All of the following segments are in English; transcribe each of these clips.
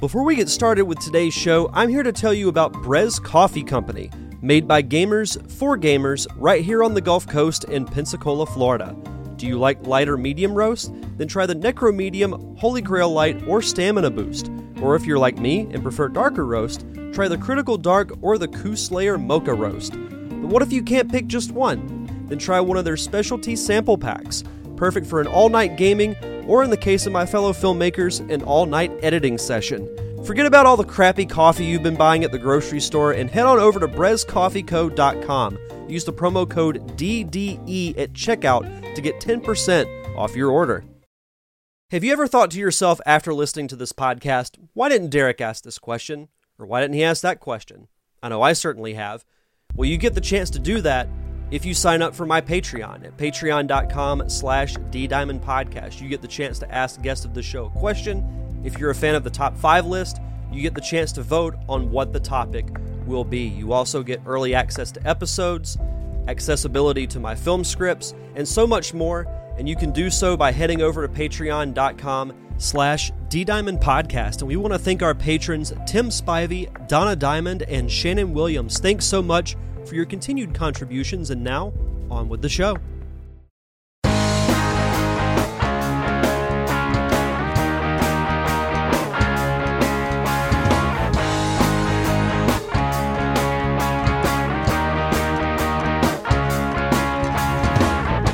Before we get started with today's show, I'm here to tell you about Brez Coffee Company, made by gamers for gamers right here on the Gulf Coast in Pensacola, Florida. Do you like lighter medium roast? Then try the Necro Medium, Holy Grail Light, or Stamina Boost. Or if you're like me and prefer darker roast, try the Critical Dark or the Coup Slayer Mocha Roast. But what if you can't pick just one? Then try one of their specialty sample packs, perfect for an all night gaming or in the case of my fellow filmmakers, an all night editing session. Forget about all the crappy coffee you've been buying at the grocery store and head on over to brezcoffeeco.com. Use the promo code DDE at checkout to get 10% off your order. Have you ever thought to yourself after listening to this podcast, why didn't Derek ask this question? Or why didn't he ask that question? I know I certainly have. Well, you get the chance to do that if you sign up for my Patreon at patreon.com slash ddiamondpodcast, you get the chance to ask guests of the show a question. If you're a fan of the top five list, you get the chance to vote on what the topic will be. You also get early access to episodes, accessibility to my film scripts, and so much more. And you can do so by heading over to patreon.com slash ddiamondpodcast. And we want to thank our patrons Tim Spivey, Donna Diamond, and Shannon Williams. Thanks so much for your continued contributions. And now, on with the show.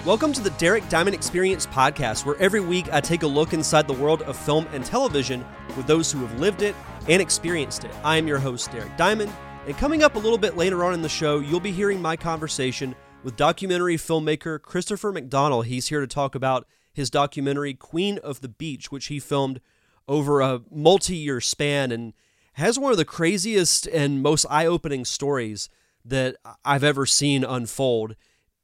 Welcome to the Derek Diamond Experience podcast, where every week I take a look inside the world of film and television with those who have lived it and experienced it. I am your host, Derek Diamond, and coming up a little bit later on in the show, you'll be hearing my conversation with documentary filmmaker Christopher McDonell. He's here to talk about his documentary Queen of the Beach, which he filmed over a multi year span and has one of the craziest and most eye opening stories that I've ever seen unfold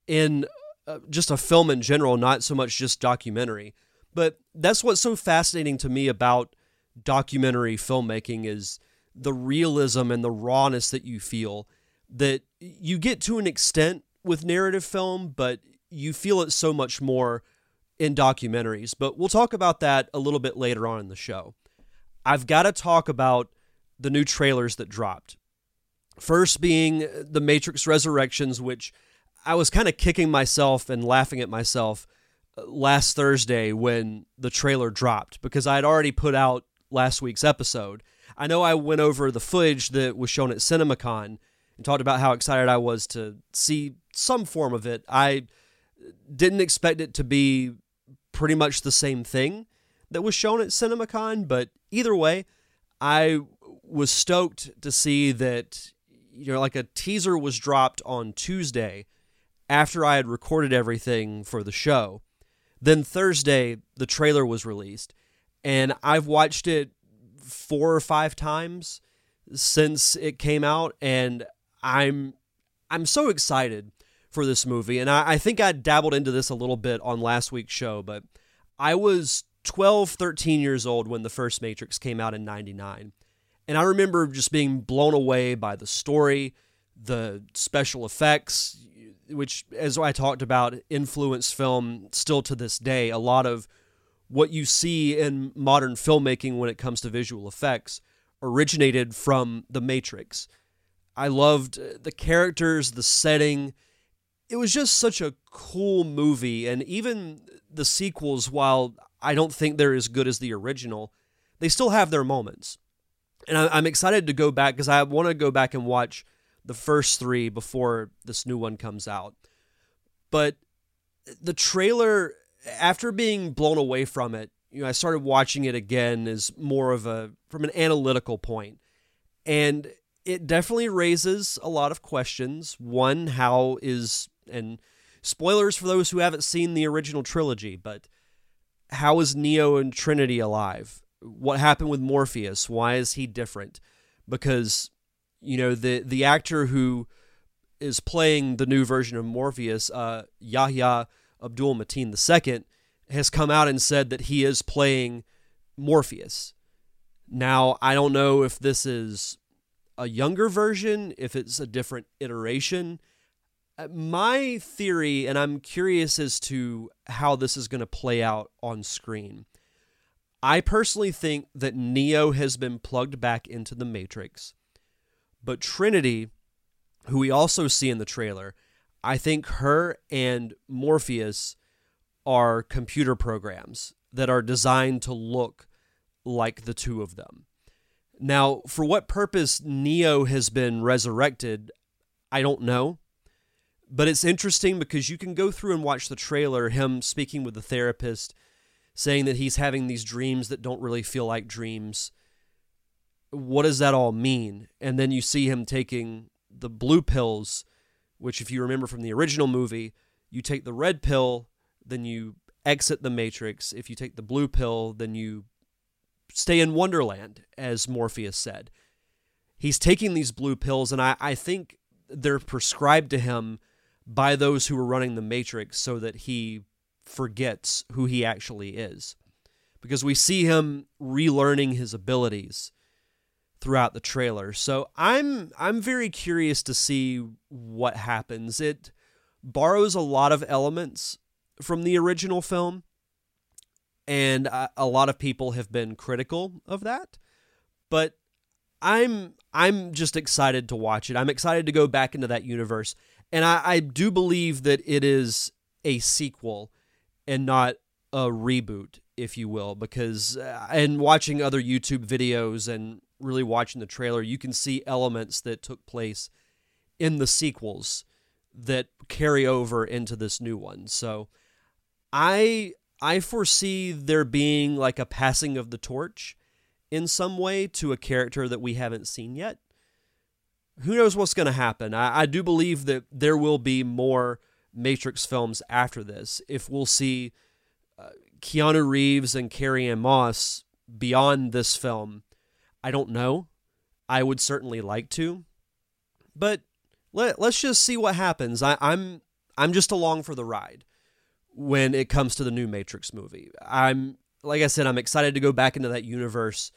in uh, just a film in general, not so much just documentary. But that's what's so fascinating to me about documentary filmmaking is the realism and the rawness that you feel that you get to an extent with narrative film, but you feel it so much more in documentaries. But we'll talk about that a little bit later on in the show. I've got to talk about the new trailers that dropped. First being The Matrix Resurrections, which I was kind of kicking myself and laughing at myself uh, last Thursday when the trailer dropped because I had already put out last week's episode I know I went over the footage that was shown at CinemaCon and talked about how excited I was to see some form of it. I didn't expect it to be pretty much the same thing that was shown at CinemaCon, but either way, I was stoked to see that you know like a teaser was dropped on Tuesday after I had recorded everything for the show. Then Thursday the trailer was released and I've watched it four or five times since it came out, and I'm I'm so excited for this movie. And I, I think I dabbled into this a little bit on last week's show, but I was 12, 13 years old when the first Matrix came out in 99. And I remember just being blown away by the story, the special effects, which, as I talked about, influence film still to this day. A lot of what you see in modern filmmaking when it comes to visual effects originated from The Matrix. I loved uh, the characters, the setting. It was just such a cool movie. And even the sequels, while I don't think they're as good as the original, they still have their moments. And I'm excited to go back because I want to go back and watch the first three before this new one comes out. But the trailer after being blown away from it, you know, I started watching it again as more of a from an analytical point, and it definitely raises a lot of questions. One, how is and spoilers for those who haven't seen the original trilogy, but how is Neo and Trinity alive? What happened with Morpheus? Why is he different? Because you know the the actor who is playing the new version of Morpheus, uh, Yahya Abdul Mateen II, has come out and said that he is playing Morpheus. Now, I don't know if this is a younger version, if it's a different iteration. Uh, my theory, and I'm curious as to how this is going to play out on screen. I personally think that Neo has been plugged back into the Matrix, but Trinity, who we also see in the trailer, I think her and Morpheus are computer programs that are designed to look like the two of them. Now, for what purpose Neo has been resurrected, I don't know. But it's interesting because you can go through and watch the trailer, him speaking with the therapist, saying that he's having these dreams that don't really feel like dreams. What does that all mean? And then you see him taking the blue pills, which, if you remember from the original movie, you take the red pill, then you exit the Matrix. If you take the blue pill, then you stay in Wonderland, as Morpheus said. He's taking these blue pills, and I, I think they're prescribed to him by those who are running the Matrix so that he forgets who he actually is. Because we see him relearning his abilities throughout the trailer. So I'm I'm very curious to see what happens. It borrows a lot of elements from the original film and a lot of people have been critical of that. But I'm I'm just excited to watch it. I'm excited to go back into that universe, and I, I do believe that it is a sequel and not a reboot, if you will, because uh, and watching other YouTube videos and really watching the trailer, you can see elements that took place in the sequels that carry over into this new one. So I I foresee there being like a passing of the torch in some way to a character that we haven't seen yet. Who knows what's going to happen? I, I do believe that there will be more Matrix films after this. If we'll see uh, Keanu Reeves and Carrie Ann Moss beyond this film, I don't know. I would certainly like to, but let, let's just see what happens. I, I'm I'm just along for the ride when it comes to the new Matrix movie. I'm like I said, I'm excited to go back into that universe.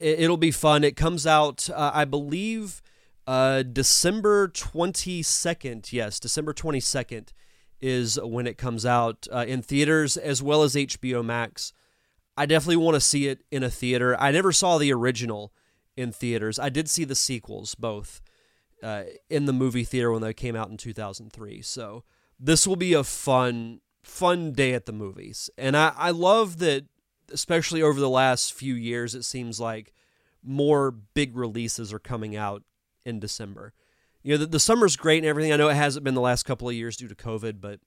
It, will be fun. It comes out, uh, I believe, uh, December 22nd. Yes, December 22nd is when it comes out uh, in theaters as well as HBO Max. I definitely want to see it in a theater. I never saw the original in theaters. I did see the sequels both uh, in the movie theater when they came out in 2003. So this will be a fun fun day at the movies. And I, I love that especially over the last few years it seems like more big releases are coming out in December. You know, the, the summer's great and everything. I know it hasn't been the last couple of years due to COVID, but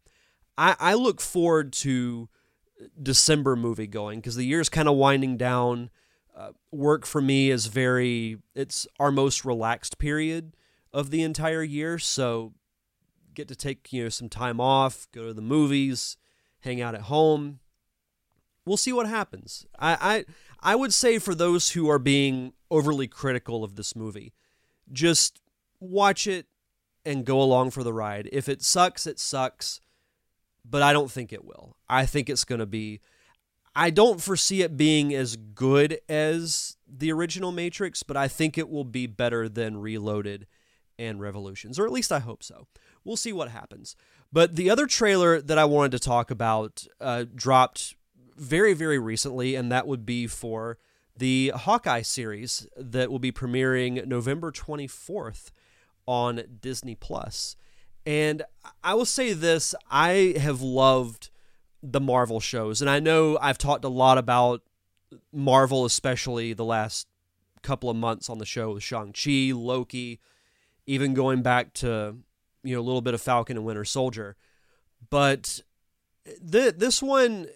I, I look forward to December movie going because the year's kind of winding down. Uh, work for me is very, it's our most relaxed period of the entire year. So get to take you know some time off, go to the movies, hang out at home. We'll see what happens. I I, I would say for those who are being overly critical of this movie, just watch it and go along for the ride. If it sucks, it sucks, but I don't think it will. I think it's going to be I don't foresee it being as good as the original Matrix, but I think it will be better than Reloaded and Revolutions, or at least I hope so we'll see what happens. But the other trailer that I wanted to talk about uh, dropped very, very recently, and that would be for the Hawkeye series that will be premiering November 24th on Disney Plus. And I will say this I have loved the Marvel shows, and I know I've talked a lot about Marvel, especially the last couple of months on the show with Shang-Chi, Loki, even going back to you know a little bit of Falcon and Winter Soldier, but the this one,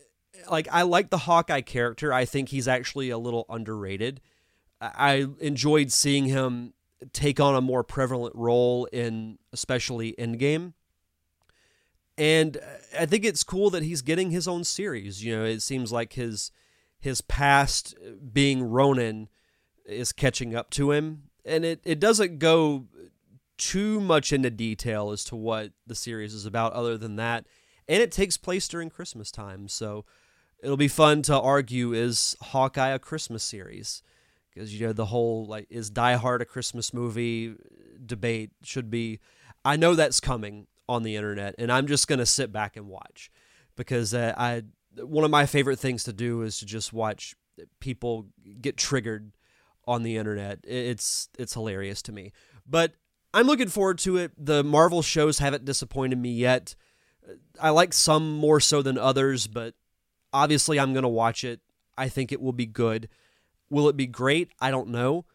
like I like the Hawkeye character. I think he's actually a little underrated. I enjoyed seeing him take on a more prevalent role in especially Endgame. And I think it's cool that he's getting his own series. You know, it seems like his his past being Ronin is catching up to him. And it, it doesn't go too much into detail as to what the series is about other than that. And it takes place during Christmas time. So it'll be fun to argue is Hawkeye a Christmas series? Because, you know, the whole, like, is Die Hard a Christmas movie debate should be. I know that's coming on the internet, and I'm just to sit back and watch because uh, I one of my favorite things to do is to just watch people get triggered on the internet. It's it's hilarious to me. But I'm looking forward to it. The Marvel shows haven't disappointed me yet. I like some more so than others, but obviously I'm to watch it. I think it will be good. Will it be great? I don't know.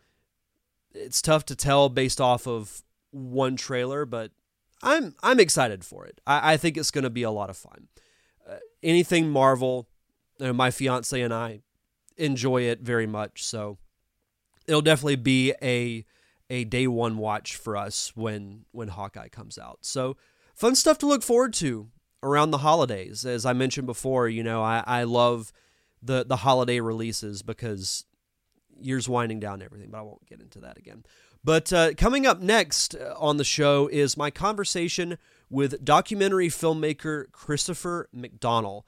It's tough to tell based off of one trailer, but I'm I'm excited for it. I, I think it's going to be a lot of fun. Uh, anything Marvel, you know, my fiance and I enjoy it very much. So it'll definitely be a a day one watch for us when when Hawkeye comes out. So fun stuff to look forward to around the holidays. As I mentioned before, you know, I, I love the the holiday releases because years winding down everything, but I won't get into that again. But uh, coming up next uh, on the show is my conversation with documentary filmmaker Christopher McDonell.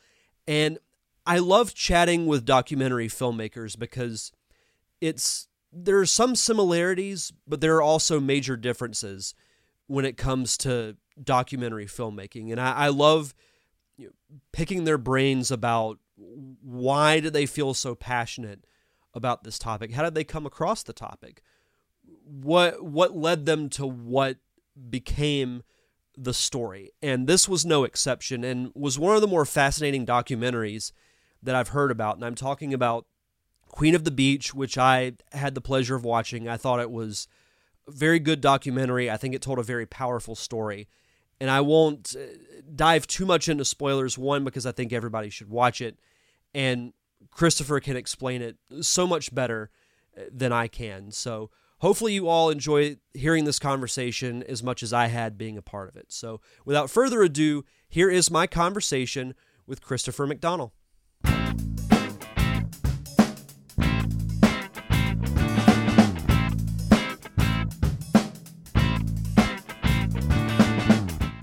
And I love chatting with documentary filmmakers because it's there are some similarities, but there are also major differences when it comes to documentary filmmaking. And I, I love you know, picking their brains about why do they feel so passionate about this topic? How did they come across the topic? What what led them to what became the story? And this was no exception and was one of the more fascinating documentaries that I've heard about. And I'm talking about Queen of the Beach, which I had the pleasure of watching. I thought it was a very good documentary. I think it told a very powerful story. And I won't uh, dive too much into spoilers, one, because I think everybody should watch it. And Christopher can explain it so much better uh, than I can. So hopefully you all enjoy hearing this conversation as much as I had being a part of it. So without further ado, here is my conversation with Christopher McDonell.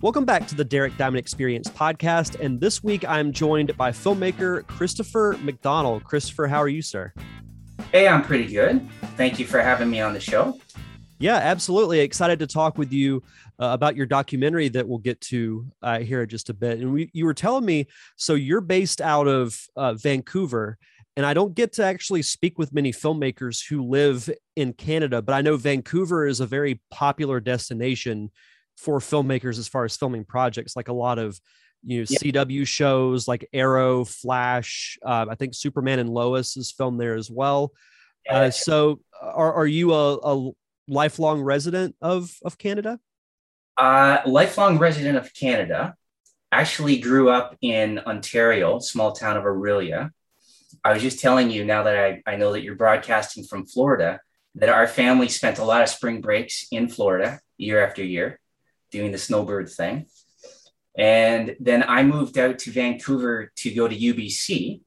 Welcome back to the Derek Diamond Experience podcast. And this week I'm joined by filmmaker Christopher McDonell. Christopher, how are you, sir? Hey, I'm pretty good. Thank you for having me on the show. Yeah, absolutely. Excited to talk with you uh, about your documentary that we'll get to uh, here in just a bit. And we, you were telling me, so you're based out of uh, Vancouver, and I don't get to actually speak with many filmmakers who live in Canada, but I know Vancouver is a very popular destination for filmmakers as far as filming projects, like a lot of you know yeah. CW shows like Arrow, Flash. Uh, I think Superman and Lois is filmed there as well. Uh, so, are are you a, a lifelong resident of of Canada? Uh, lifelong resident of Canada. Actually, grew up in Ontario, small town of Orillia. I was just telling you now that I, I know that you're broadcasting from Florida that our family spent a lot of spring breaks in Florida year after year doing the snowbird thing. And then I moved out to Vancouver to go to UBC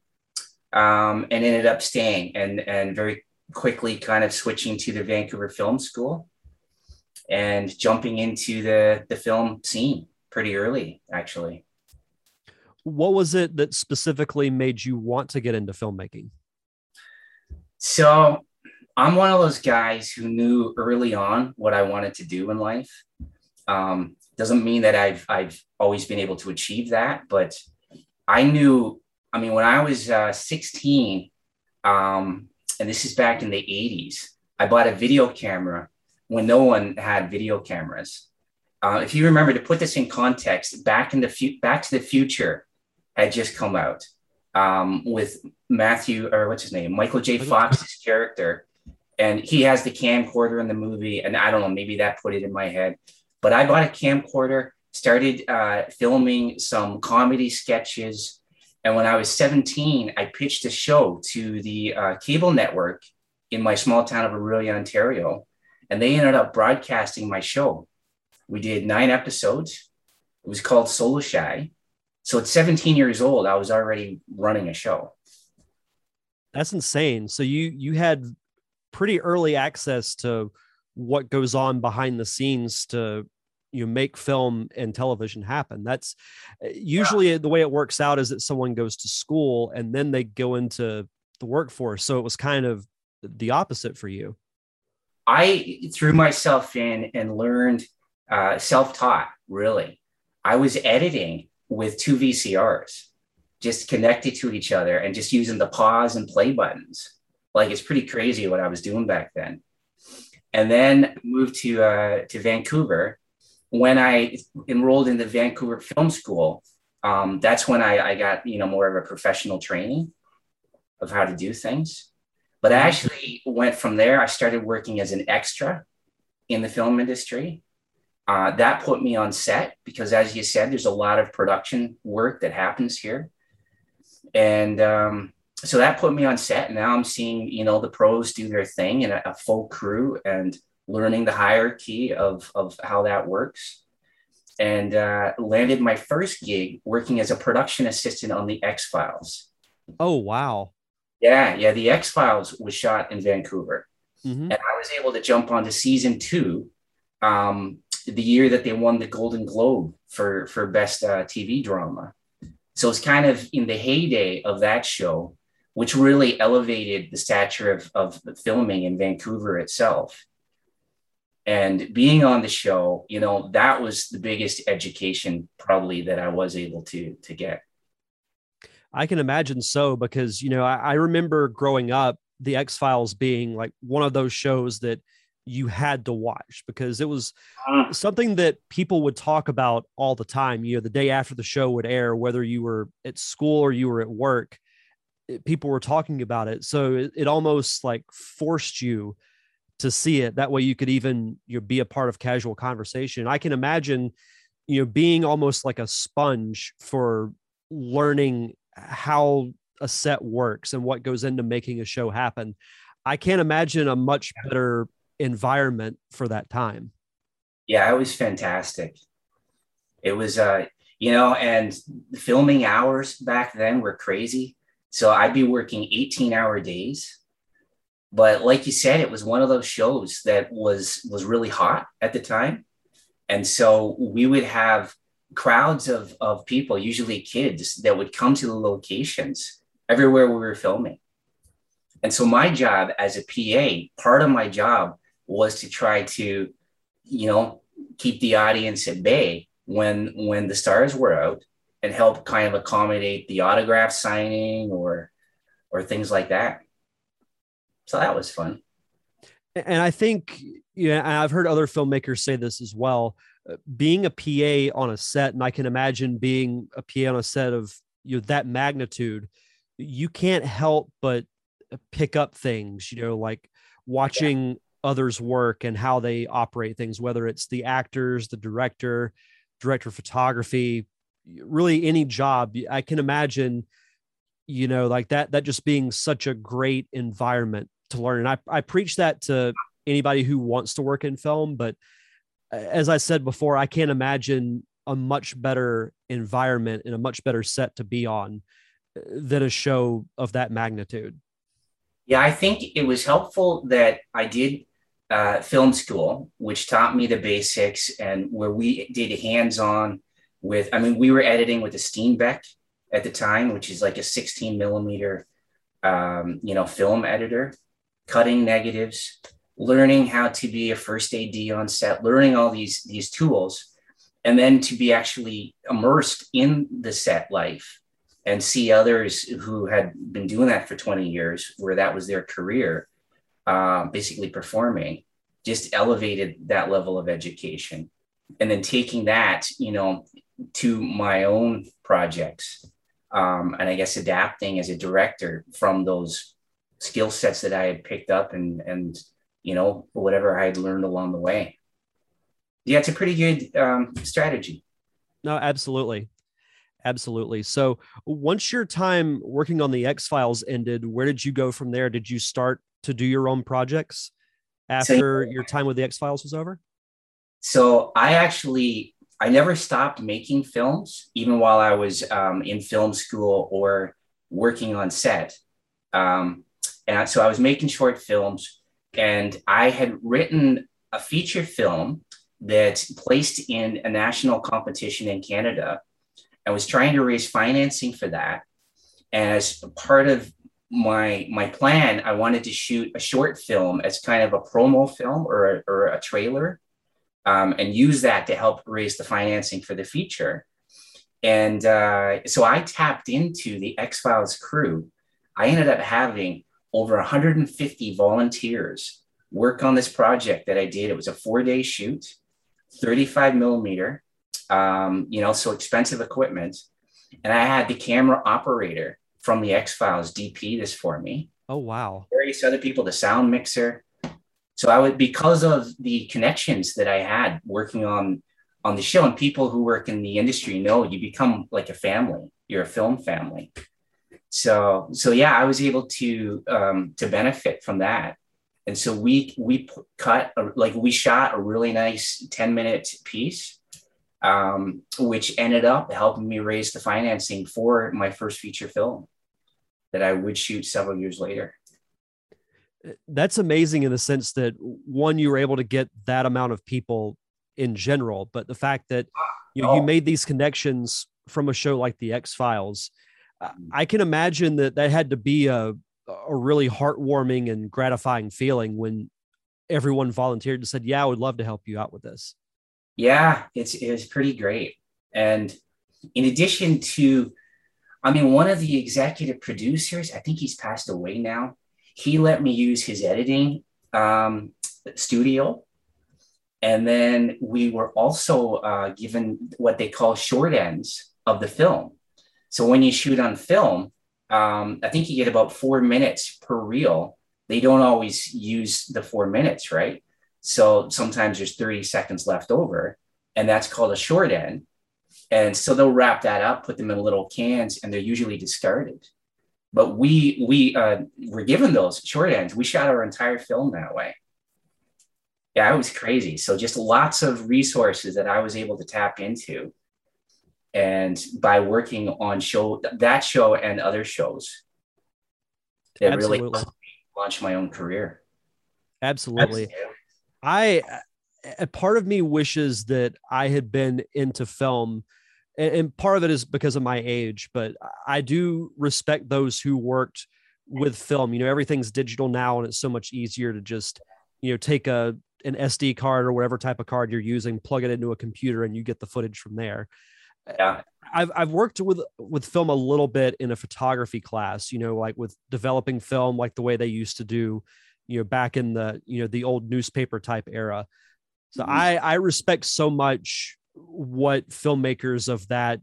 um, and ended up staying and, and very quickly kind of switching to the Vancouver Film School and jumping into the, the film scene pretty early, actually. What was it that specifically made you want to get into filmmaking? So I'm one of those guys who knew early on what I wanted to do in life. Um, doesn't mean that I've I've always been able to achieve that, but I knew. I mean, when I was uh, 16, um, and this is back in the 80s, I bought a video camera when no one had video cameras. Uh, if you remember, to put this in context, back in the fu- Back to the Future had just come out um, with Matthew or what's his name, Michael J. Fox's character, and he has the camcorder in the movie. And I don't know, maybe that put it in my head. But I bought a camcorder, started uh, filming some comedy sketches. And when I was 17, I pitched a show to the uh, cable network in my small town of Orillia, Ontario. And they ended up broadcasting my show. We did nine episodes. It was called Solo Shy. So at 17 years old, I was already running a show. That's insane. So you you had pretty early access to what goes on behind the scenes to you make film and television happen that's uh, usually yeah. the way it works out is that someone goes to school and then they go into the workforce so it was kind of the opposite for you i threw myself in and learned uh, self-taught really i was editing with two vcrs just connected to each other and just using the pause and play buttons. Like it's pretty crazy what I was doing back then. And then moved to uh, to Vancouver. When I enrolled in the Vancouver Film School, um, that's when I, I got you know more of a professional training of how to do things. But I actually went from there. I started working as an extra in the film industry. Uh, that put me on set because, as you said, there's a lot of production work that happens here, and um, so that put me on set. Now I'm seeing you know the pros do their thing and a, a full crew and learning the hierarchy of of how that works, and uh, landed my first gig working as a production assistant on the X Files. Oh wow! Yeah, yeah. The X Files was shot in Vancouver, mm-hmm. and I was able to jump onto season two. Um, the year that they won the Golden Globe for for best uh, TV drama. So it's kind of in the heyday of that show, which really elevated the stature of, of filming in Vancouver itself. And being on the show, you know, that was the biggest education probably that I was able to to get. I can imagine so because you know I, I remember growing up the X Files being like one of those shows that you had to watch because it was uh, something that people would talk about all the time. You know, the day after the show would air, whether you were at school or you were at work, people were talking about it. So it, it, almost like forced you to see it. That way you could even you know, be a part of casual conversation. I can imagine, you know, being almost like a sponge for learning how a set works and what goes into making a show happen. I can't imagine a much better environment for that time. Yeah, it was fantastic. It was, uh, you know, and filming hours back then were crazy. So I'd be working 18 hour days. But like you said, it was one of those shows that was was really hot at the time. And so we would have crowds of, of people, usually kids, that would come to the locations everywhere we were filming. And so my job as a PA, part of my job was to try to, you know, keep the audience at bay when when the stars were out and help kind of accommodate the autograph signing or or things like that. So that was fun. And I think, yeah, I've heard other filmmakers say this as well. Uh, being a PA on a set, and I can imagine being a PA on a set of you know that magnitude, you can't help but pick up things. You know, like watching others work and how they operate things, whether it's the actors, the director, director of photography, really any job. I can imagine, you know, like that, that just being such a great environment to learn. And I, I preach that to anybody who wants to work in film, but as I said before, I can't imagine a much better environment and a much better set to be on uh, than a show of that magnitude. Yeah, I think it was helpful that I did uh, film school, which taught me the basics and where we did hands on with, I mean, we were editing with a Steenbeck at the time, which is like a 16 millimeter, um, you know, film editor, cutting negatives, learning how to be a first AD on set, learning all these, these tools, and then to be actually immersed in the set life and see others who had been doing that for 20 years, where that was their career uh, basically performing, just elevated that level of education. And then taking that, you know, to my own projects, um, and I guess adapting as a director from those skill sets that I had picked up and and you know whatever I had learned along the way. Yeah, it's a pretty good um, strategy. No, absolutely. Absolutely. So once your time working on the X Files ended, where did you go from there? Did you start to do your own projects after so, your time with the X Files was over? So I actually I never stopped making films, even while I was um, in film school or working on set. Um, and so I was making short films, and I had written a feature film that placed in a national competition in Canada. I was trying to raise financing for that. As part of my my plan i wanted to shoot a short film as kind of a promo film or or a trailer um, and use that to help raise the financing for the feature And uh, so I tapped into the X Files crew. I ended up having over 150 volunteers work on this project that I did. It was a four day shoot, 35 millimeter, um, you know, so expensive equipment. And I had the camera operator from the X Files DP this for me. Oh, wow. Various other people, the sound mixer. So I would, because of the connections that I had working on on the show and people who work in the industry know you become like a family. You're a film family. So so yeah i was able to um to benefit from that. And so we we cut a, like we shot a really nice 10 minute piece um, which ended up helping me raise the financing for my first feature film that i would shoot several years later that's amazing in the sense that one you were able to get that amount of people in general, but the fact that you know, you made these connections from a show like the X Files, mm. I can imagine that that had to be a a really heartwarming and gratifying feeling when everyone volunteered and said, "Yeah, I would love to help you out with this." Yeah, it's it's pretty great, and in addition to, I mean, one of the executive producers, I think he's passed away now. He let me use his editing um, studio and then we were also uh, given what they call short ends of the film. So when you shoot on film, um, I think you get about four minutes per reel. They don't always use the four minutes, right? So sometimes there's 30 seconds left over, and that's called a short end. And so they'll wrap that up, put them in little cans, and they're usually discarded. But we we uh, were given those short ends. We shot our entire film that way yeah, it was crazy. So just lots of resources that I was able to tap into. And by working on show that show and other shows, it Absolutely. really launched my own career. Absolutely. Absolutely. I a part of me wishes that I had been into film and part of it is because of my age, but I do respect those who worked with film. You know, everything's digital now and it's so much easier to just, you know, take a an SD card or whatever type of card you're using, plug it into a computer, and you get the footage from there. Yeah. I've I've worked with with film a little bit in a photography class, you know, like with developing film like the way they used to do, you know, back in the, you know, the old newspaper type era. So mm-hmm. I I respect so much what filmmakers of that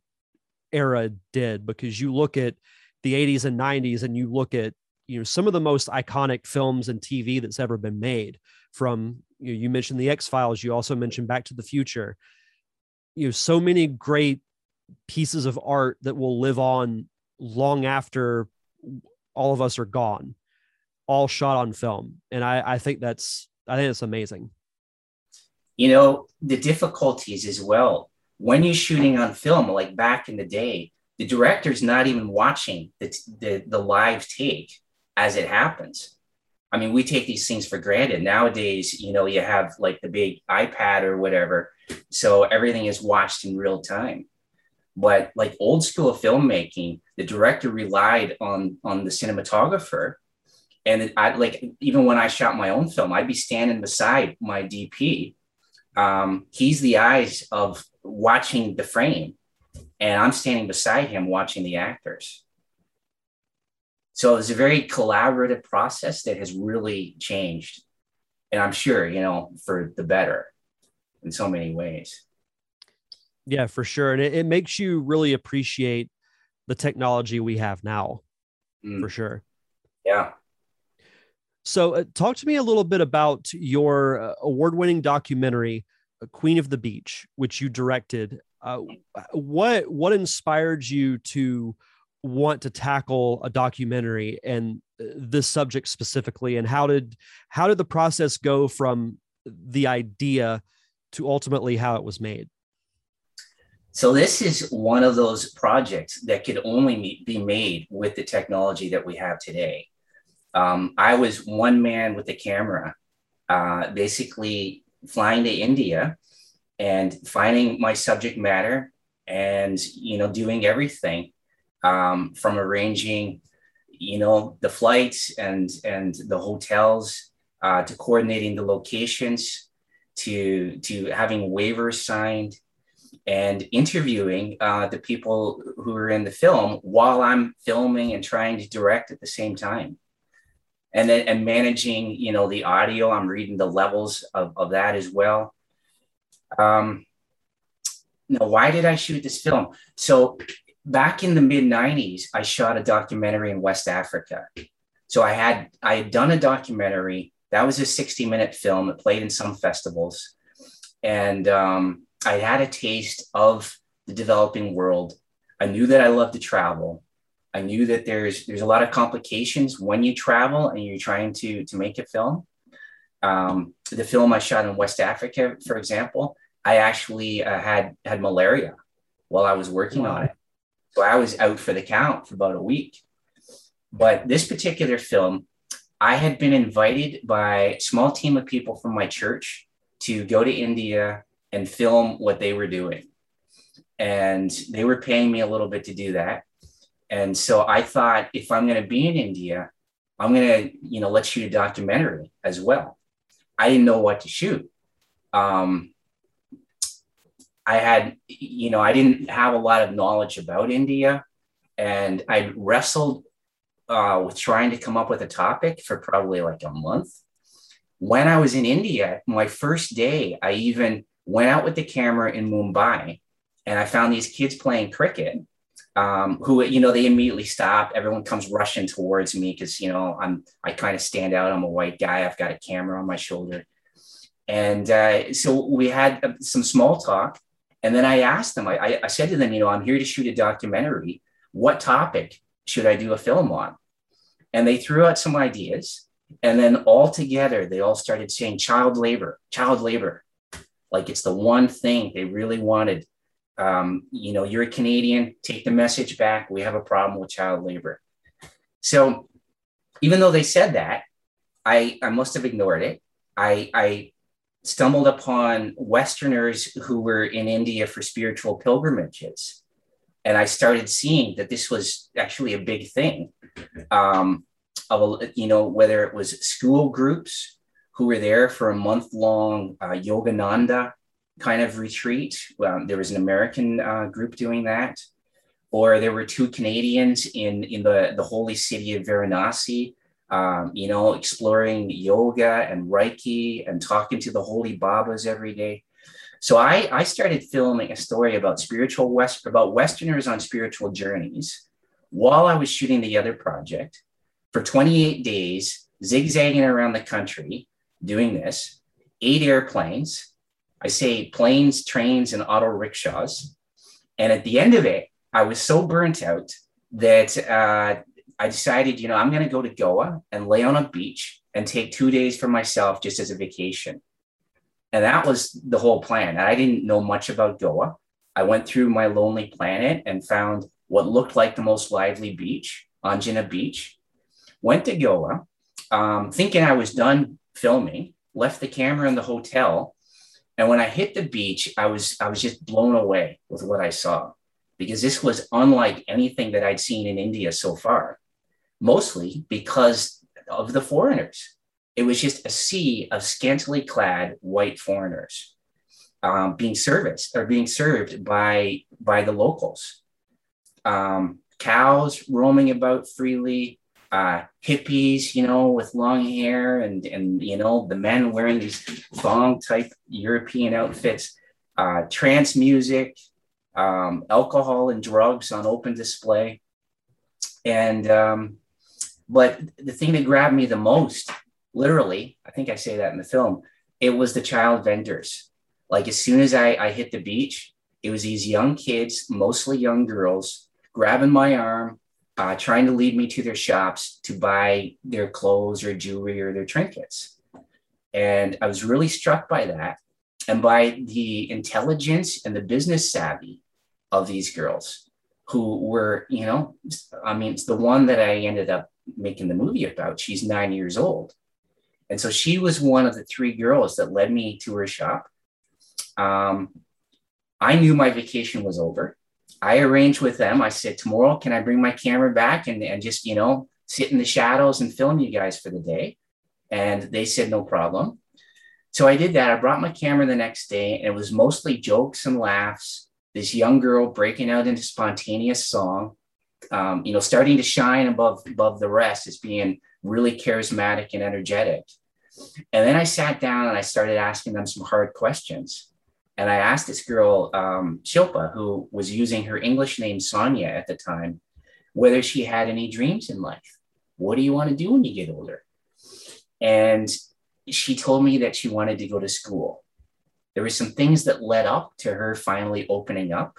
era did because you look at the 80s and 90s and you look at you know some of the most iconic films and TV that's ever been made from you, know, you mentioned the X Files. You also mentioned Back to the Future. You know, so many great pieces of art that will live on long after all of us are gone, all shot on film. And I, I think that's I think that's amazing. You know, the difficulties as well. When you're shooting on film, like back in the day, the director's not even watching the, the, the live take as it happens. I mean, we take these things for granted. Nowadays, you know, you have like the big iPad or whatever. So everything is watched in real time. But like old school filmmaking, the director relied on on the cinematographer. And I like even when I shot my own film, I'd be standing beside my DP. Um, he's the eyes of watching the frame, and I'm standing beside him watching the actors. So it's a very collaborative process that has really changed. And I'm sure, you know, for the better in so many ways. Yeah, for sure. And it, it makes you really appreciate the technology we have now, mm. for sure. Yeah. So, uh, talk to me a little bit about your uh, award winning documentary, uh, Queen of the Beach, which you directed. Uh, what what inspired you to want to tackle a documentary and uh, this subject specifically? And how did how did the process go from the idea to ultimately how it was made? So this is one of those projects that could only be made with the technology that we have today um, i was one man with a camera uh, basically flying to india and finding my subject matter and you know doing everything um, from arranging, you know, the flights and and the hotels uh, to coordinating the locations to to having waivers signed. and interviewing uh, the people who are in the film while I'm filming and trying to direct at the same time. And then and managing, you know, the audio. I'm reading the levels of, of that as well. Um, now, why did I shoot this film? So back in the mid 90s, I shot a documentary in West Africa. So I had I had done a documentary that was a 60 minute film that played in some festivals, and um, I had a taste of the developing world. I knew that I loved to travel. I knew that there's there's a lot of complications when you travel and you're trying to to make a film. Um, the film I shot in West Africa, for example, I actually uh, had had malaria while I was working wow. on it, so I was out for the count for about a week. But this particular film, I had been invited by a small team of people from my church to go to India and film what they were doing. And they were paying me a little bit to do that. And so I thought if I'm going to be in India, I'm going to, you know, let's shoot a documentary as well. I didn't know what to shoot. Um, I had, you know, I didn't have a lot of knowledge about India. And I wrestled uh, with trying to come up with a topic for probably like a month. When I was in India, my first day, I even went out with the camera in Mumbai and I found these kids playing cricket um, who, you know, they immediately stop. Everyone comes rushing towards me because, you know, I'm, I kind of stand out. I'm a white guy. I've got a camera on my shoulder. And uh, so we had uh, some small talk. And then I asked them, I, I said to them, you know, I'm here to shoot a documentary. What topic should I do a film on? And they threw out some ideas. And then all together, they all started saying child labor, child labor. Like it's the one thing they really wanted. Um, you know, you're a Canadian, take the message back. We have a problem with child labor. So even though they said that, I, I must have ignored it. I, I stumbled upon Westerners who were in India for spiritual pilgrimages. And I started seeing that this was actually a big thing. Um, of, you know, whether it was school groups who were there for a month long uh, Yogananda kind of retreat. Um, there was an American uh, group doing that. Or there were two Canadians in, in the, the holy city of Varanasi, um, you know, exploring yoga and Reiki and talking to the holy Babas every day. So I, I started filming a story about spiritual West, about Westerners on spiritual journeys while I was shooting the other project for 28 days, zigzagging around the country, doing this, eight airplanes. I say planes, trains, and auto rickshaws. And at the end of it, I was so burnt out that uh, I decided, you know, I'm going to go to Goa and lay on a beach and take two days for myself just as a vacation. And that was the whole plan. I didn't know much about Goa. I went through my lonely planet and found what looked like the most lively beach, Anjuna Beach. Went to Goa, um, thinking I was done filming, left the camera in the hotel. And when I hit the beach, I was I was just blown away with what I saw because this was unlike anything that I'd seen in India so far, mostly because of the foreigners. It was just a sea of scantily clad white foreigners um, being serviced or being served by by the locals. Um, cows roaming about freely, uh, hippies, you know, with long hair and and you know the men wearing these thong type European outfits, uh, trance music, um, alcohol and drugs on open display, and um, but the thing that grabbed me the most, literally, I think I say that in the film, it was the child vendors. Like as soon as I, I hit the beach, it was these young kids, mostly young girls, grabbing my arm, uh, trying to lead me to their shops to buy their clothes or jewelry or their trinkets. And I was really struck by that and by the intelligence and the business savvy of these girls who were, you know, I mean, it's the one that I ended up making the movie about. She's nine years old. And so she was one of the three girls that led me to her shop. Um, I knew my vacation was over. I arranged with them. I said, tomorrow, can I bring my camera back and, and just, you know, sit in the shadows and film you guys for the day? And they said, no problem. So I did that. I brought my camera the next day, and it was mostly jokes and laughs. This young girl breaking out into spontaneous song, um, you know, starting to shine above above the rest as being really charismatic and energetic. And then I sat down and I started asking them some hard questions. And I asked this girl, um, Shilpa, who was using her English name Sonia at the time, whether she had any dreams in life. What do you want to do when you get older? And she told me that she wanted to go to school. There were some things that led up to her finally opening up,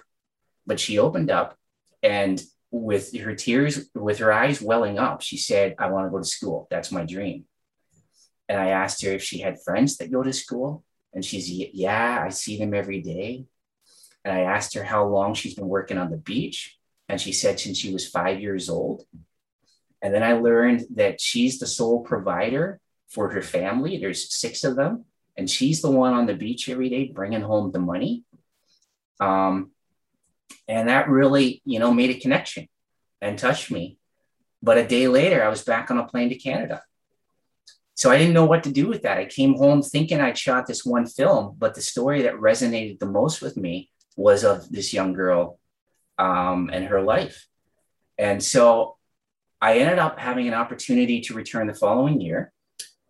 but she opened up and with her tears, with her eyes welling up, she said, I want to go to school. That's my dream. And I asked her if she had friends that go to school. And she's, yeah, I see them every day. And I asked her how long she's been working on the beach. And she said since she was five years old. And then I learned that she's the sole provider for her family. There's six of them, and she's the one on the beach every day bringing home the money. Um, and that really, you know, made a connection and touched me. But a day later, I was back on a plane to Canada. So I didn't know what to do with that. I came home thinking I'd shot this one film, but the story that resonated the most with me was of this young girl um, and her life. And so I ended up having an opportunity to return the following year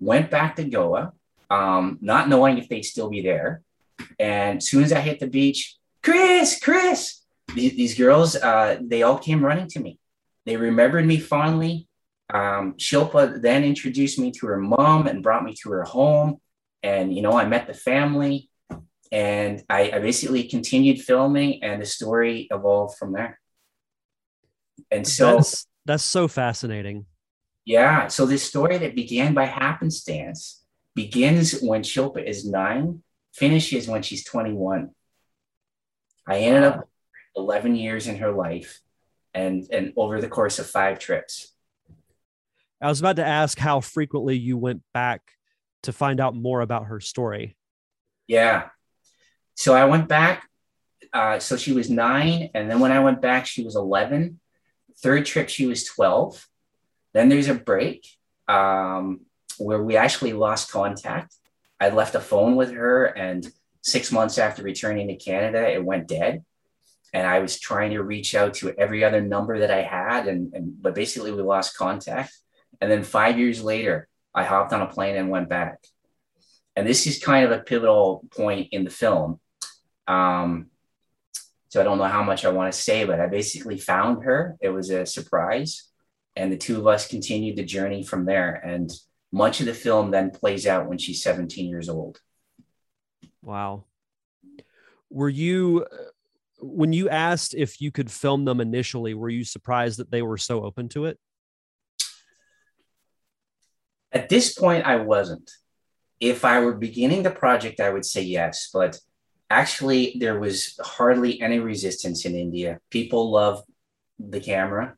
went back to Goa, um, not knowing if they'd still be there. And as soon as I hit the beach, Chris, Chris, these, these girls, uh, they all came running to me. They remembered me fondly. Um, Shilpa then introduced me to her mom and brought me to her home. And, you know, I met the family and I, I basically continued filming and the story evolved from there. And so that's, that's so fascinating. Yeah. So this story that began by happenstance begins when Shilpa is nine, finishes when she's 21. I ended up 11 years in her life and, and over the course of five trips. I was about to ask how frequently you went back to find out more about her story. Yeah. So I went back. Uh, so she was nine. And then when I went back, she was 11. Third trip, she was 12. Then there's a break um, where we actually lost contact. I left a phone with her, and six months after returning to Canada, it went dead. And I was trying to reach out to every other number that I had, and, and but basically we lost contact. And then five years later, I hopped on a plane and went back. And this is kind of a pivotal point in the film. Um, so I don't know how much I want to say, but I basically found her. It was a surprise and the two of us continued the journey from there. And much of the film then plays out when she's 17 years old. Wow. Were you, when you asked if you could film them initially, were you surprised that they were so open to it? At this point, I wasn't. If I were beginning the project, I would say yes. But actually, there was hardly any resistance in India. People love the camera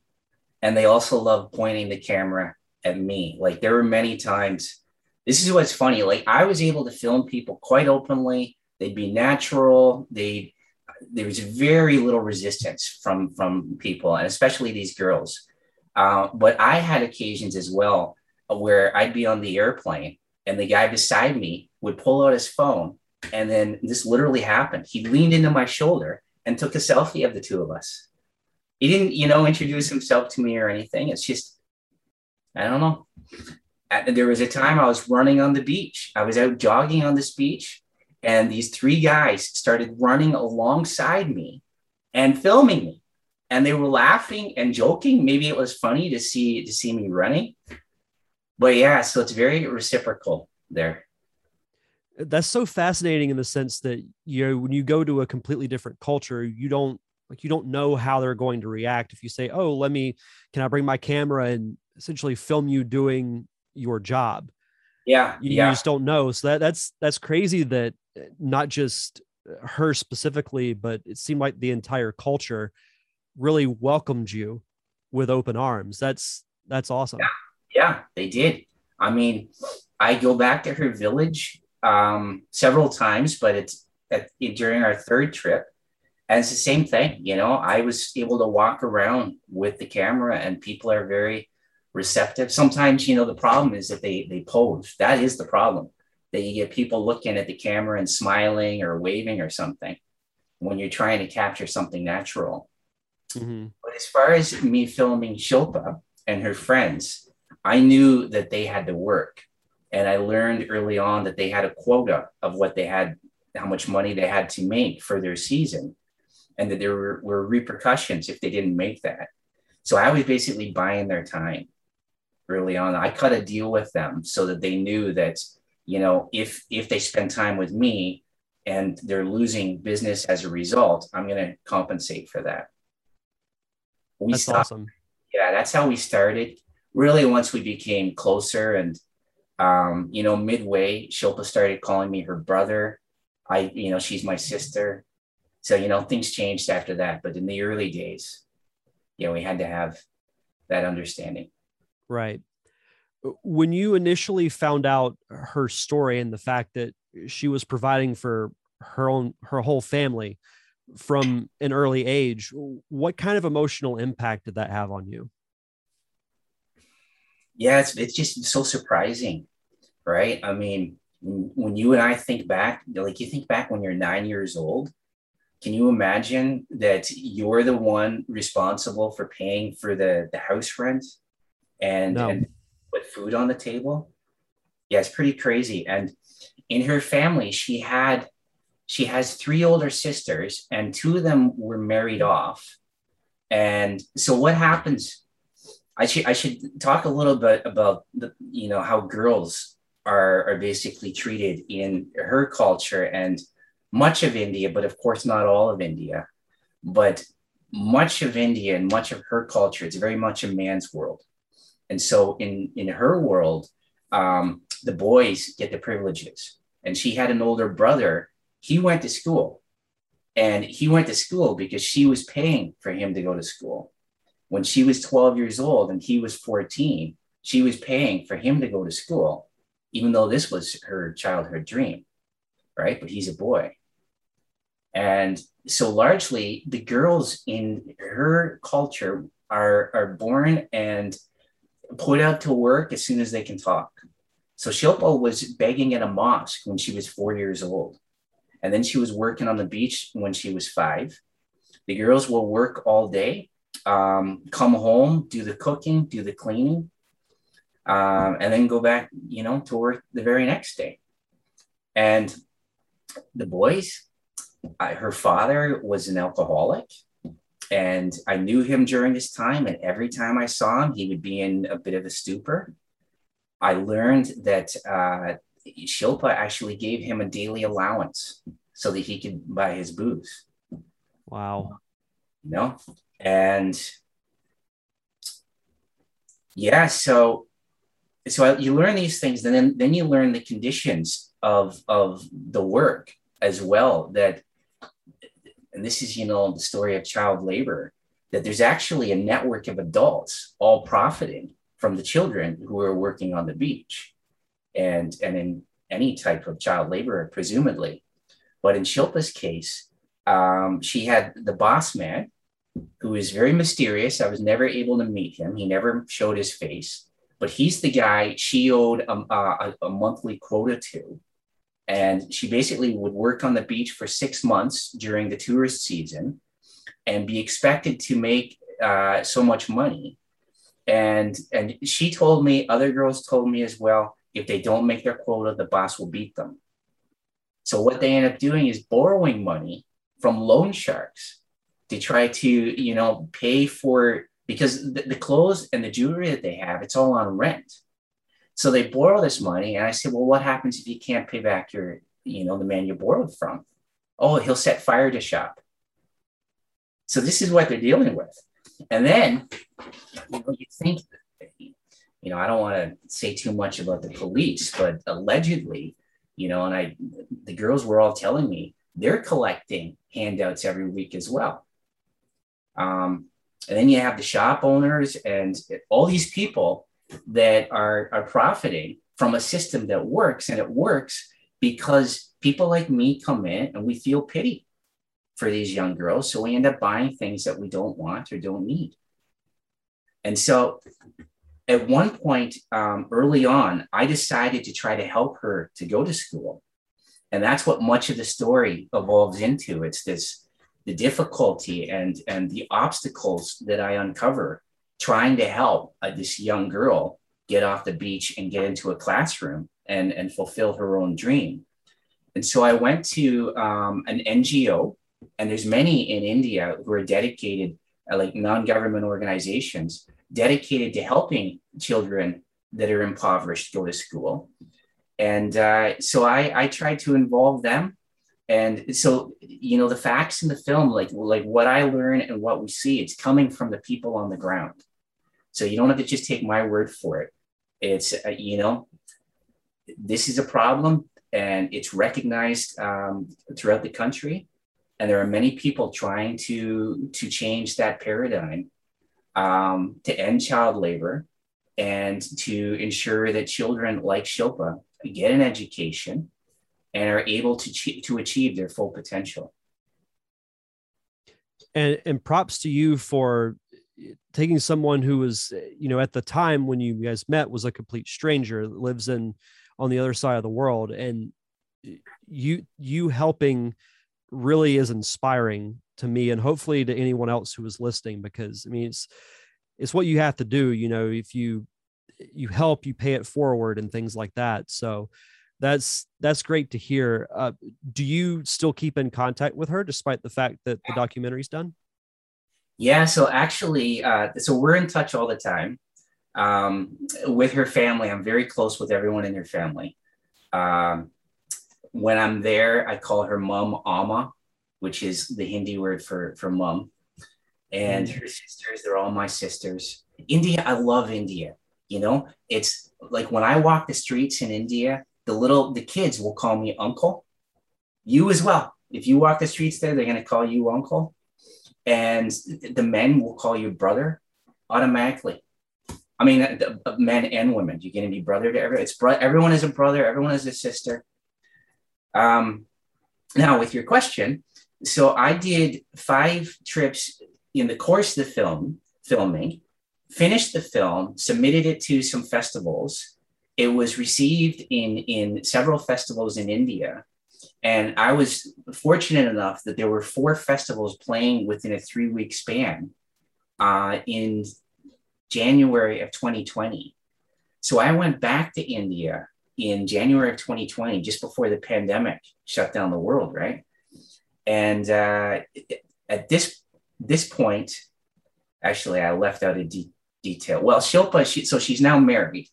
and they also love pointing the camera at me. Like there were many times. This is what's funny. Like I was able to film people quite openly. They'd be natural. They there was very little resistance from from people, and especially these girls. Uh, but I had occasions as well where I'd be on the airplane and the guy beside me would pull out his phone, and then this literally happened. He leaned into my shoulder and took a selfie of the two of us he didn't, you know, introduce himself to me or anything. It's just, I don't know. Uh, there was a time I was running on the beach. I was out jogging on this beach, and these three guys started running alongside me and filming me. And they were laughing and joking. Maybe it was funny to see to see me running. But yeah, so it's very reciprocal there. That's so fascinating in the sense that you know when you go to a completely different culture you don't like you don't know how they're going to react. If you say oh let me can i bring my camera and essentially film you doing your job? Yeah you, yeah. you just don't know. So that that's that's crazy that uh, not just her specifically but it seemed like the entire culture really welcomed you with open arms. That's that's awesome. Yeah, yeah they did i mean i go back to her village um, several times but it's at, during our third trip and it's the same thing you know i was able to walk around with the camera and people are very receptive sometimes you know the problem is that they they pose that is the problem that you get people looking at the camera and smiling or waving or something when you're trying to capture something natural. Mm-hmm. But as far as me filming Shilpa and her friends, I knew that they had to work. And I learned early on that they had a quota of what they had, how much money they had to make for their season, and that there were, were repercussions if they didn't make that. So I was basically buying their time early on. I cut a deal with them so that they knew that, you know, if if they spend time with me and they're losing business as a result, I'm going to compensate for that. We that's stopped. awesome. Yeah, that's how we started. Really, once we became closer and um, you know, midway, Shilpa started calling me her brother. I, you know, she's my sister. So, you know, things changed after that. But in the early days, yeah, we had to have that understanding. Right. When you initially found out her story and the fact that she was providing for her own her whole family from an early age, what kind of emotional impact did that have on you? Yeah, it's it's just so surprising, right? I mean, when you and I think back, like you think back when you're nine years old, can you imagine that you're the one responsible for paying for the, the house rent and, no. and put food on the table? Yeah, it's pretty crazy. And in her family, she had she has three older sisters, and two of them were married off. And so what happens? I should I should talk a little bit about the you know how girls are are basically treated in her culture and much of India, but of course not all of India, but much of India and much of her culture, it's very much a man's world. And so in, in her world, um, the boys get the privileges. And she had an older brother. He went to school and he went to school because she was paying for him to go to school. When she was 12 years old and he was 14, she was paying for him to go to school, even though this was her childhood dream, right? But he's a boy. And so largely the girls in her culture are, are born and put out to work as soon as they can talk. So Shilpa was begging at a mosque when she was four years old. And then she was working on the beach when she was five. The girls will work all day, um, come home, do the cooking, do the cleaning, um, and then go back, you know, to work the very next day. And the boys, I, her father was an alcoholic and I knew him during this time. And every time I saw him, he would be in a bit of a stupor. I learned that uh, Shilpa actually gave him a daily allowance so that he could buy his booze. Wow. You know, and yeah, so so you learn these things, and then then you learn the conditions of of the work as well. That and this is, you know, the story of child labor, that there's actually a network of adults all profiting from the children who are working on the beach and, and in any type of child labor, presumably. But in Shilpa's case, um, she had the boss man who is very mysterious. I was never able to meet him. He never showed his face, but he's the guy she owed a, a, a monthly quota to and she basically would work on the beach for six months during the tourist season and be expected to make uh, so much money. And, and she told me, other girls told me as well, if they don't make their quota, the boss will beat them. So what they end up doing is borrowing money from loan sharks to try to, you know, pay for because the, the clothes and the jewelry that they have, it's all on rent. So they borrow this money. And I said, well, what happens if you can't pay back your, you know, the man you borrowed from? Oh, he'll set fire to shop. So this is what they're dealing with. And then you, know, you think, you know, I don't want to say too much about the police, but allegedly, you know, and I, the girls were all telling me they're collecting handouts every week as well. Um, and then you have the shop owners and all these people that are, are profiting from a system that works and it works because people like me come in and we feel pity for these young girls so we end up buying things that we don't want or don't need and so at one point um, early on, I decided to try to help her to go to school. And that's what much of the story evolves into. It's this the difficulty and and the obstacles that I uncover trying to help uh, this young girl get off the beach and get into a classroom and, and fulfill her own dream. And so I went to um, an NGO, and there's many in India who are dedicated, uh, like non-government organizations, dedicated to helping children that are impoverished go to school. And uh, so I, I tried to involve them. And so, you know, the facts in the film, like, like what I learn and what we see, it's coming from the people on the ground. So you don't have to just take my word for it. It's, uh, you know, this is a problem and it's recognized um, throughout the country. And there are many people trying to, to change that paradigm um, to end child labor and to ensure that children like Shilpa get an education and are able to, to achieve their full potential. And, and props to you for taking someone who was you know at the time when you guys met was a complete stranger lives in on the other side of the world and you you helping really is inspiring to me and hopefully to anyone else who is listening because i mean it's it's what you have to do you know if you you help you pay it forward and things like that so that's that's great to hear uh, do you still keep in contact with her despite the fact that the documentary's done yeah, so actually, uh, so we're in touch all the time um, with her family. I'm very close with everyone in her family. Um, when I'm there, I call her mom Ama, which is the Hindi word for for mom. And mm. her sisters, they're all my sisters. India, I love India. You know, it's like when I walk the streets in India, the little the kids will call me uncle. You as well. If you walk the streets there, they're gonna call you uncle and the men will call you brother automatically. I mean, the, men and women, you're to be brother to everyone. It's bro- everyone is a brother, everyone is a sister. Um, now, with your question, so I did five trips in the course of the film filming, finished the film, submitted it to some festivals. It was received in in several festivals in India, and I was fortunate enough that there were four festivals playing within a three week span uh, in January of 2020. So I went back to India in January of 2020, just before the pandemic shut down the world, right? And uh, at this this point, actually, I left out a de- detail. Well, Shilpa, she, so she's now married.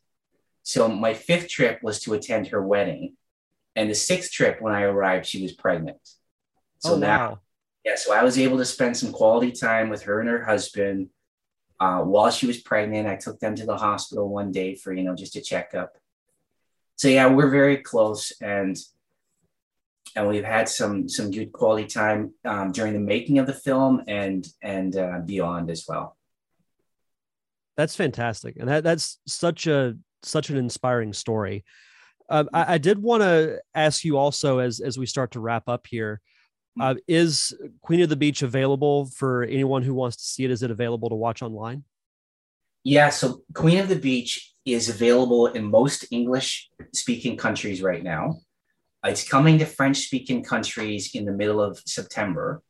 So my fifth trip was to attend her wedding and the sixth trip, when I arrived, she was pregnant. So oh, now, wow. yeah, so I was able to spend some quality time with her and her husband uh, while she was pregnant. I took them to the hospital one day for, you know, just a checkup. So yeah, we're very close and and we've had some some good quality time um, during the making of the film and and uh, beyond as well. That's fantastic, and that, that's such a such an inspiring story. Uh, I, I, did want to ask you also as as we start to wrap up here. Hmm. Uh, is Queen of the Beach available for anyone who wants to see it? Is it available to watch online? Yeah, so Queen of the Beach is available in most English speaking countries right now. It's coming to French speaking countries in the middle of September.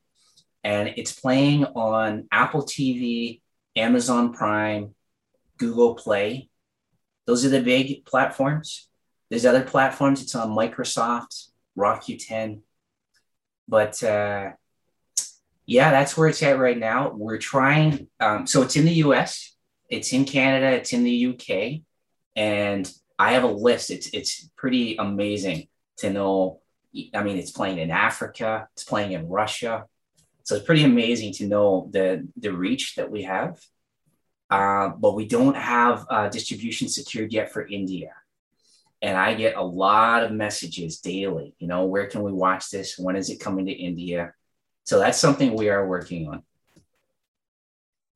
And it's playing on Apple TV, Amazon Prime, Google Play. Those are the big platforms. There's other platforms. It's on Microsoft, Rakuten. But uh, yeah, that's where it's at right now. We're trying. Um, so it's in the US, it's in Canada, it's in the UK. And I have a list. It's, it's pretty amazing to know. I mean, it's playing in Africa, it's playing in Russia. So it's pretty amazing to know the, the reach that we have. Uh, but we don't have uh, distribution secured yet for India and I get a lot of messages daily. You know, where can we watch this? When is it coming to India? So that's something we are working on.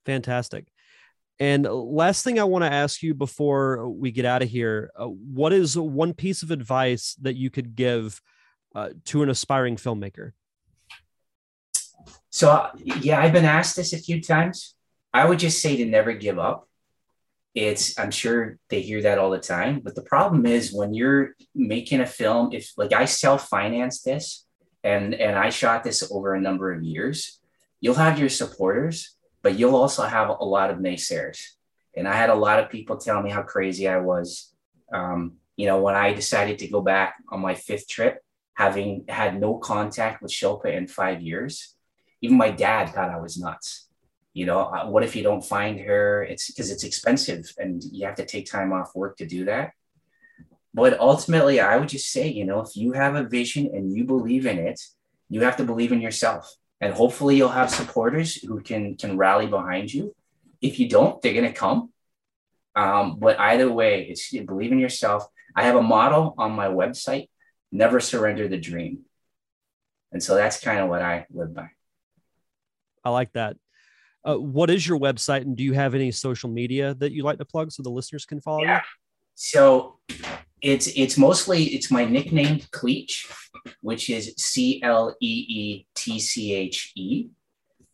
Fantastic. And last thing I want to ask you before we get out of here uh, what is one piece of advice that you could give uh, to an aspiring filmmaker? So, yeah, I've been asked this a few times. I would just say to never give up. it's i'm sure they hear that all the time but the problem is when you're making a film if like i self financed this and and i shot this over a number of years you'll have your supporters but you'll also have a lot of naysayers. And i had a lot of people tell me how crazy i was. Um, you know when i decided to go back on my fifth trip having had no contact with shilpa in five years even my dad thought i was nuts you know uh, what if you don't find her? It's because it's expensive and you have to take time off work to do that. But ultimately i would just say you know if you have a vision and you believe in it you have to believe in yourself. And hopefully you'll have supporters who can can rally behind you. If you don't they're going to come. Um, but either way it's believe in yourself. I have a model on my website never surrender the dream. And so that's kind of what i live by. I like that uh, what is your website, and do you have any social media that you like to plug so the listeners can follow yeah. you? So it's it's mostly it's my nickname Cleetche, which is C L E E T C H E,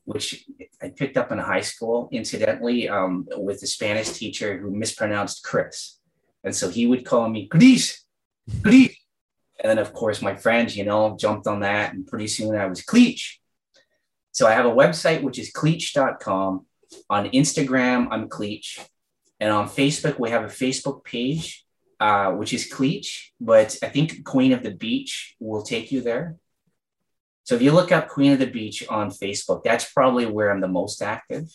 which I picked up in high school, incidentally, um, with a Spanish teacher who mispronounced Chris, and so he would call me Cleetche, Cleetche, and then of course my friends, you know, jumped on that, and pretty soon I was Cleetche. So I have a website, which is cleetche.com. On Instagram, I'm Cleetche. And on Facebook, we have a Facebook page, uh, which is Cleetche, but I think Queen of the Beach will take you there. So if you look up Queen of the Beach on Facebook, that's probably where I'm the most active.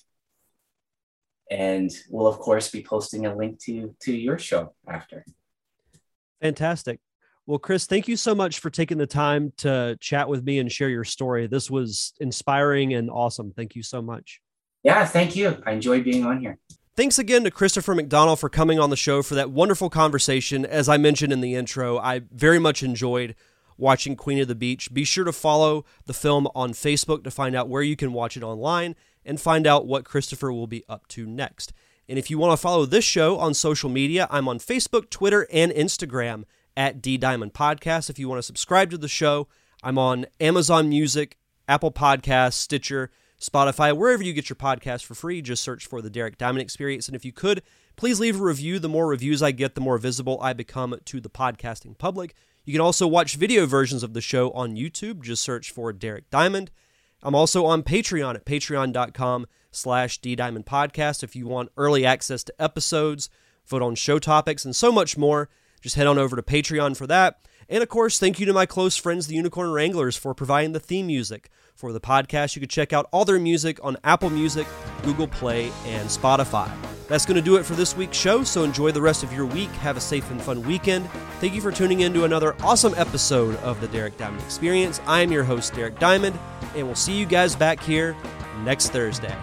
And we'll of course be posting a link to to your show after. Fantastic. Well, Chris, thank you so much for taking the time to chat with me and share your story. This was inspiring and awesome. Thank you so much. Yeah, thank you. I enjoyed being on here. Thanks again to Christopher McDonell for coming on the show for that wonderful conversation. As I mentioned in the intro, I very much enjoyed watching Queen of the Beach. Be sure to follow the film on Facebook to find out where you can watch it online and find out what Christopher will be up to next. And if you want to follow this show on social media, I'm on Facebook, Twitter, and Instagram at D Diamond Podcast. If you want to subscribe to the show, I'm on Amazon Music, Apple Podcasts, Stitcher, Spotify, wherever you get your podcast for free. Just search for the Derek Diamond Experience. And if you could, please leave a review. The more reviews I get, the more visible I become to the podcasting public. You can also watch video versions of the show on YouTube. Just search for Derek Diamond. I'm also on Patreon at patreon.com slash D Diamond Podcast if you want early access to episodes, vote on show topics, and so much more. Just head on over to Patreon for that. And of course, thank you to my close friends, the Unicorn Wranglers, for providing the theme music for the podcast. You can check out all their music on Apple Music, Google Play, and Spotify. That's going to do it for this week's show, so enjoy the rest of your week. Have a safe and fun weekend. Thank you for tuning in to another awesome episode of the Derek Diamond Experience. I am your host, Derek Diamond, and we'll see you guys back here next Thursday.